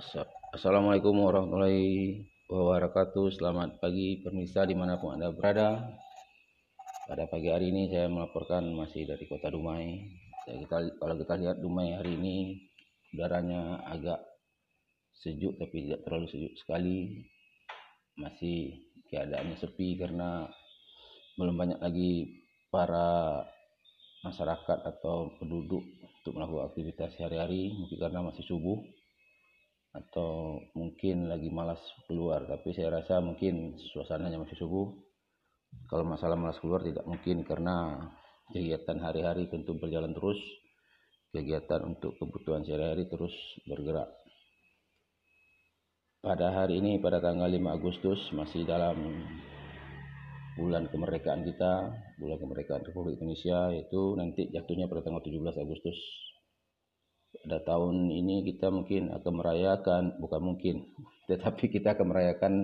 Assa- Assalamualaikum warahmatullahi wabarakatuh. Selamat pagi pemirsa di mana pun anda berada. Pada pagi hari ini saya melaporkan masih dari kota Dumai. Kita, kalau kita lihat Dumai hari ini udaranya agak sejuk tapi tidak terlalu sejuk sekali. Masih keadaannya sepi karena belum banyak lagi para masyarakat atau penduduk untuk melakukan aktivitas sehari-hari mungkin karena masih subuh atau mungkin lagi malas keluar tapi saya rasa mungkin suasananya masih subuh. Kalau masalah malas keluar tidak mungkin karena kegiatan hari-hari tentu berjalan terus. Kegiatan untuk kebutuhan sehari-hari terus bergerak. Pada hari ini pada tanggal 5 Agustus masih dalam bulan kemerdekaan kita bulan kemerdekaan Republik Indonesia yaitu nanti jatuhnya pada tanggal 17 Agustus pada tahun ini kita mungkin akan merayakan bukan mungkin tetapi kita akan merayakan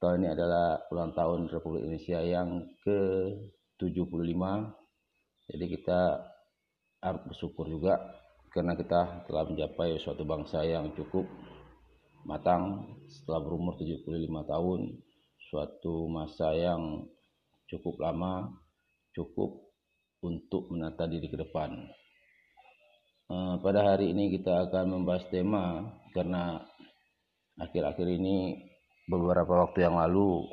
tahun ini adalah ulang tahun Republik Indonesia yang ke-75. Jadi kita harus bersyukur juga karena kita telah mencapai suatu bangsa yang cukup matang. Setelah berumur 75 tahun suatu masa yang cukup lama cukup untuk menata diri ke depan pada hari ini kita akan membahas tema karena akhir-akhir ini beberapa waktu yang lalu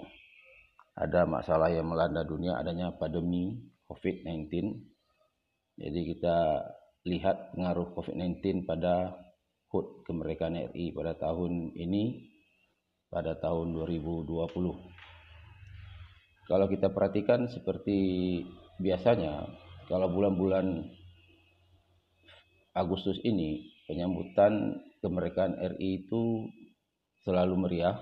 ada masalah yang melanda dunia adanya pandemi COVID-19. Jadi kita lihat pengaruh COVID-19 pada HUT kemerdekaan RI pada tahun ini pada tahun 2020. Kalau kita perhatikan seperti biasanya kalau bulan-bulan Agustus ini penyambutan kemerdekaan RI itu selalu meriah,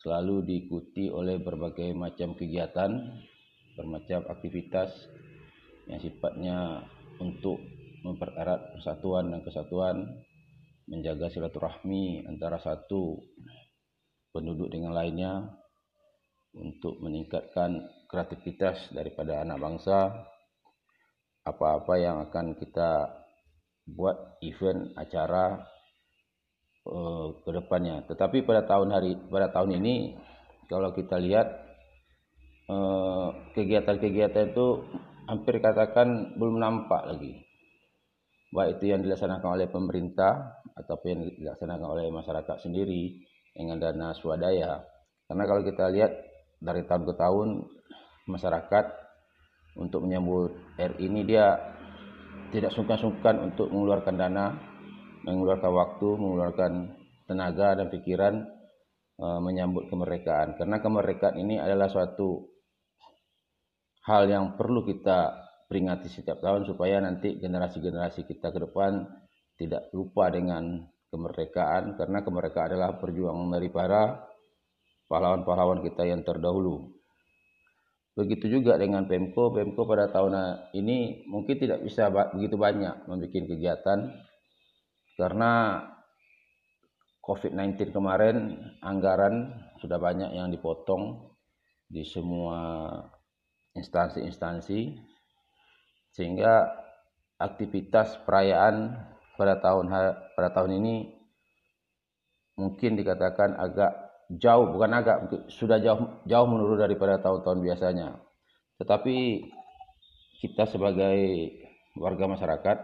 selalu diikuti oleh berbagai macam kegiatan, bermacam aktivitas yang sifatnya untuk mempererat persatuan dan kesatuan, menjaga silaturahmi antara satu penduduk dengan lainnya, untuk meningkatkan kreativitas daripada anak bangsa, apa-apa yang akan kita buat event acara uh, ke. Tetapi pada tahun hari pada tahun ini kalau kita lihat kegiatan-kegiatan uh, itu hampir katakan belum nampak lagi. Baik itu yang dilaksanakan oleh pemerintah ataupun yang dilaksanakan oleh masyarakat sendiri dengan dana swadaya. Karena kalau kita lihat dari tahun ke tahun masyarakat untuk menyambut RI ini dia tidak sungkan-sungkan untuk mengeluarkan dana, mengeluarkan waktu, mengeluarkan tenaga dan pikiran uh, menyambut kemerdekaan. Karena kemerdekaan ini adalah suatu hal yang perlu kita peringati setiap tahun supaya nanti generasi-generasi kita ke depan tidak lupa dengan kemerdekaan karena kemerdekaan adalah perjuangan dari para pahlawan-pahlawan kita yang terdahulu. Begitu juga dengan Pemko. Pemko pada tahun ini mungkin tidak bisa begitu banyak membuat kegiatan karena COVID-19 kemarin anggaran sudah banyak yang dipotong di semua instansi-instansi sehingga aktivitas perayaan pada tahun pada tahun ini mungkin dikatakan agak jauh bukan agak sudah jauh jauh menurun daripada tahun-tahun biasanya. Tetapi kita sebagai warga masyarakat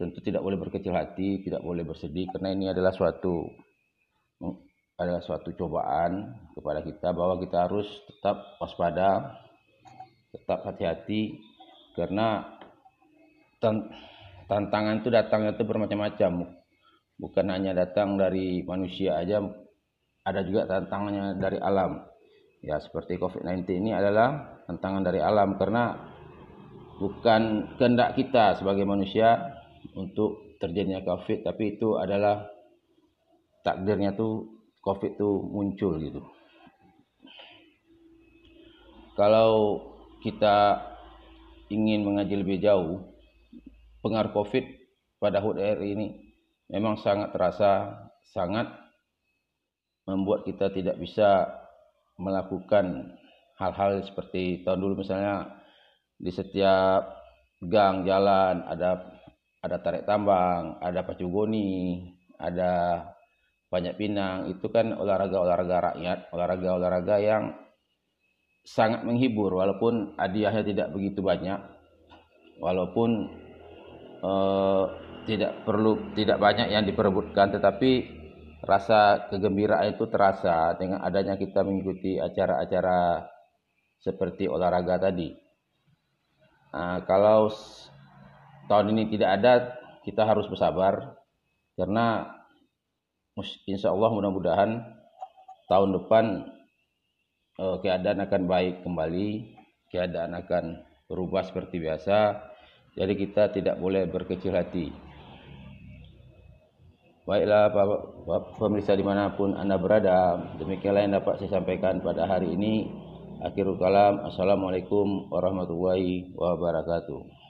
tentu tidak boleh berkecil hati, tidak boleh bersedih karena ini adalah suatu adalah suatu cobaan kepada kita bahwa kita harus tetap waspada, tetap hati-hati karena tantangan itu datangnya itu bermacam-macam. Bukan hanya datang dari manusia aja, ada juga tantangannya dari alam. Ya, seperti COVID-19 ini adalah tantangan dari alam karena bukan kehendak kita sebagai manusia untuk terjadinya COVID, tapi itu adalah takdirnya tuh COVID itu muncul gitu. Kalau kita ingin mengaji lebih jauh, pengaruh COVID pada HUT RI ini memang sangat terasa, sangat membuat kita tidak bisa melakukan hal-hal seperti tahun dulu misalnya di setiap gang jalan ada ada tarik tambang, ada pacu goni, ada banyak pinang. Itu kan olahraga-olahraga rakyat, olahraga-olahraga yang sangat menghibur. Walaupun hadiahnya tidak begitu banyak, walaupun eh, tidak perlu tidak banyak yang diperebutkan, tetapi rasa kegembiraan itu terasa dengan adanya kita mengikuti acara-acara seperti olahraga tadi. Nah, kalau tahun ini tidak ada, kita harus bersabar karena insya Allah mudah-mudahan tahun depan eh, keadaan akan baik kembali, keadaan akan berubah seperti biasa. Jadi kita tidak boleh berkecil hati. Baiklah pemirsa di mana pun anda berada, demikianlah yang dapat saya sampaikan pada hari ini. Akhirul kalam, Assalamualaikum warahmatullahi wabarakatuh.